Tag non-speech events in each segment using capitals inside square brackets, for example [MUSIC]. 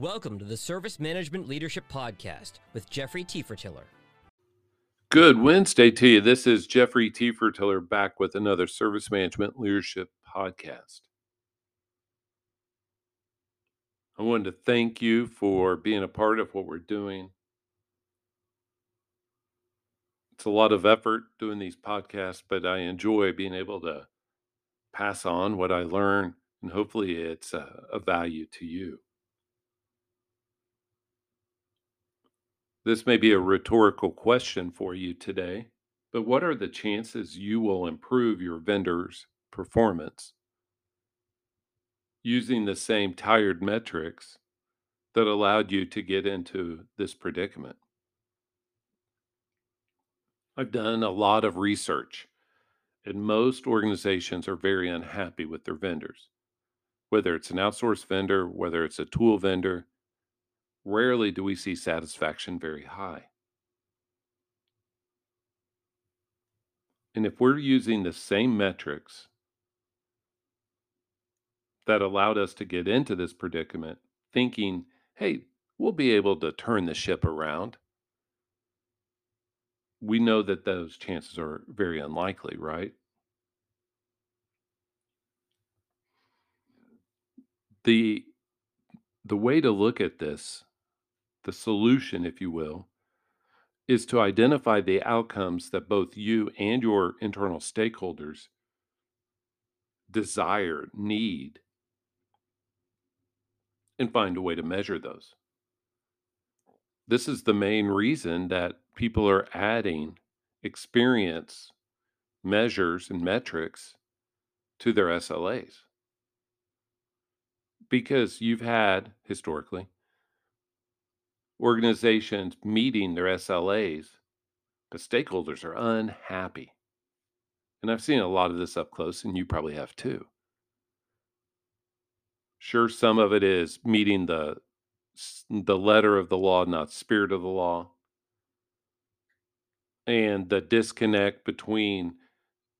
Welcome to the Service Management Leadership Podcast with Jeffrey Tefertiller. Good Wednesday to you. This is Jeffrey Tefertiller back with another Service Management Leadership Podcast. I wanted to thank you for being a part of what we're doing. It's a lot of effort doing these podcasts, but I enjoy being able to pass on what I learn, and hopefully it's uh, a, a value to you. This may be a rhetorical question for you today, but what are the chances you will improve your vendor's performance using the same tired metrics that allowed you to get into this predicament? I've done a lot of research, and most organizations are very unhappy with their vendors. Whether it's an outsourced vendor, whether it's a tool vendor, rarely do we see satisfaction very high. And if we're using the same metrics that allowed us to get into this predicament, thinking, hey, we'll be able to turn the ship around, we know that those chances are very unlikely, right? The the way to look at this the solution, if you will, is to identify the outcomes that both you and your internal stakeholders desire, need, and find a way to measure those. This is the main reason that people are adding experience measures and metrics to their SLAs. Because you've had historically organizations meeting their SLAs, but stakeholders are unhappy. And I've seen a lot of this up close, and you probably have too. Sure, some of it is meeting the the letter of the law, not spirit of the law. And the disconnect between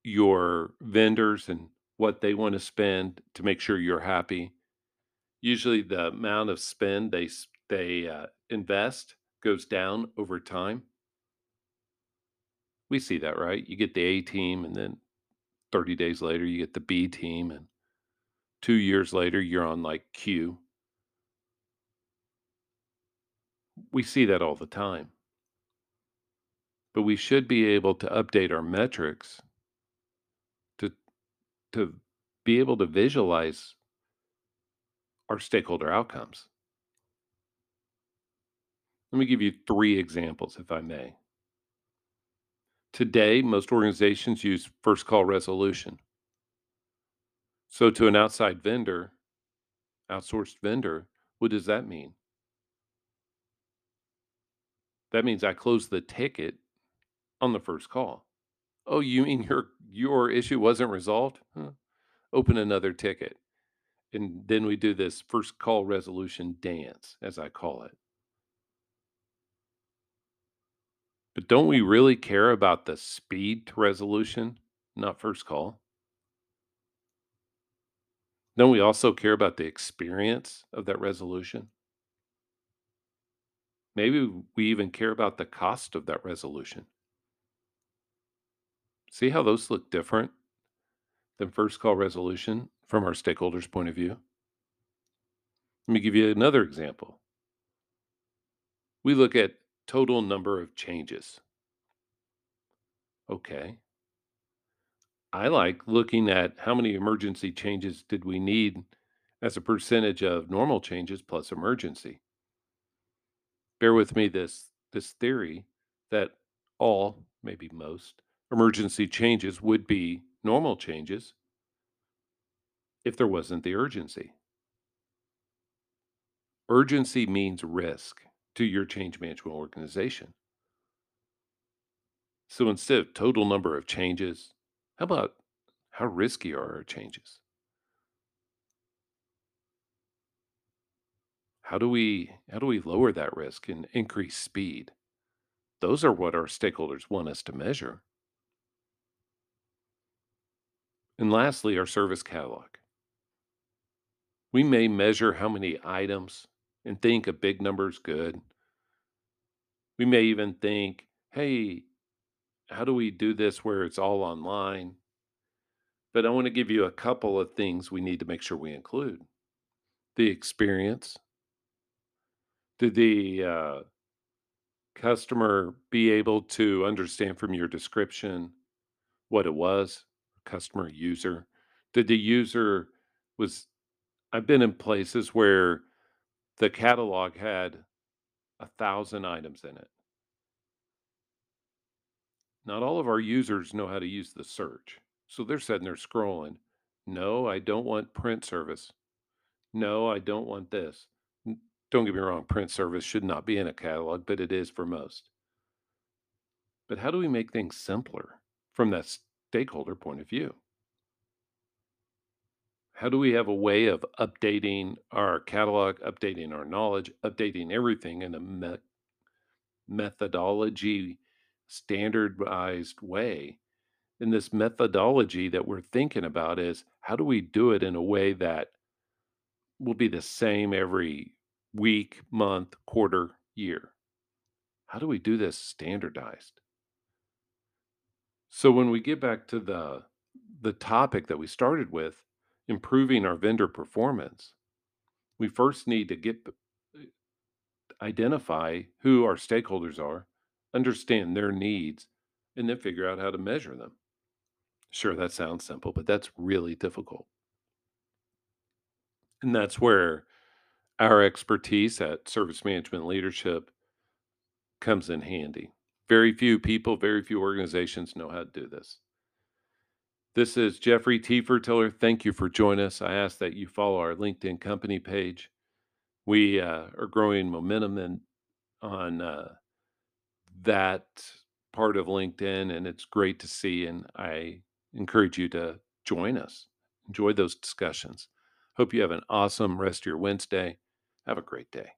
your vendors and what they want to spend to make sure you're happy. Usually the amount of spend they they uh, invest goes down over time. We see that, right? You get the A team, and then 30 days later, you get the B team, and two years later, you're on like Q. We see that all the time. But we should be able to update our metrics to, to be able to visualize our stakeholder outcomes. Let me give you three examples, if I may. Today, most organizations use first call resolution. So, to an outside vendor, outsourced vendor, what does that mean? That means I close the ticket on the first call. Oh, you mean [LAUGHS] your your issue wasn't resolved? Huh. Open another ticket. And then we do this first call resolution dance, as I call it. But don't we really care about the speed to resolution, not first call? Don't we also care about the experience of that resolution? Maybe we even care about the cost of that resolution. See how those look different than first call resolution from our stakeholders' point of view? Let me give you another example. We look at total number of changes. Okay. I like looking at how many emergency changes did we need as a percentage of normal changes plus emergency. Bear with me this this theory that all, maybe most, emergency changes would be normal changes if there wasn't the urgency. Urgency means risk to your change management organization. So instead of total number of changes, how about how risky are our changes? How do we how do we lower that risk and increase speed? Those are what our stakeholders want us to measure. And lastly, our service catalog. We may measure how many items and think a big number is good. We may even think, hey, how do we do this where it's all online? But I want to give you a couple of things we need to make sure we include the experience. Did the uh, customer be able to understand from your description what it was? Customer user. Did the user was I've been in places where the catalog had a thousand items in it. Not all of our users know how to use the search. So they're sitting there scrolling. No, I don't want print service. No, I don't want this. Don't get me wrong, print service should not be in a catalog, but it is for most. But how do we make things simpler from that stakeholder point of view? How do we have a way of updating our catalog, updating our knowledge, updating everything in a me- methodology standardized way? And this methodology that we're thinking about is how do we do it in a way that will be the same every week, month, quarter, year? How do we do this standardized? So when we get back to the the topic that we started with, improving our vendor performance, we first need to get uh, identify who our stakeholders are, understand their needs, and then figure out how to measure them. Sure, that sounds simple, but that's really difficult. And that's where our expertise at service management leadership comes in handy. Very few people, very few organizations know how to do this. This is Jeffrey T. Thank you for joining us. I ask that you follow our LinkedIn company page. We uh, are growing momentum in, on uh, that part of LinkedIn, and it's great to see. And I encourage you to join us. Enjoy those discussions. Hope you have an awesome rest of your Wednesday. Have a great day.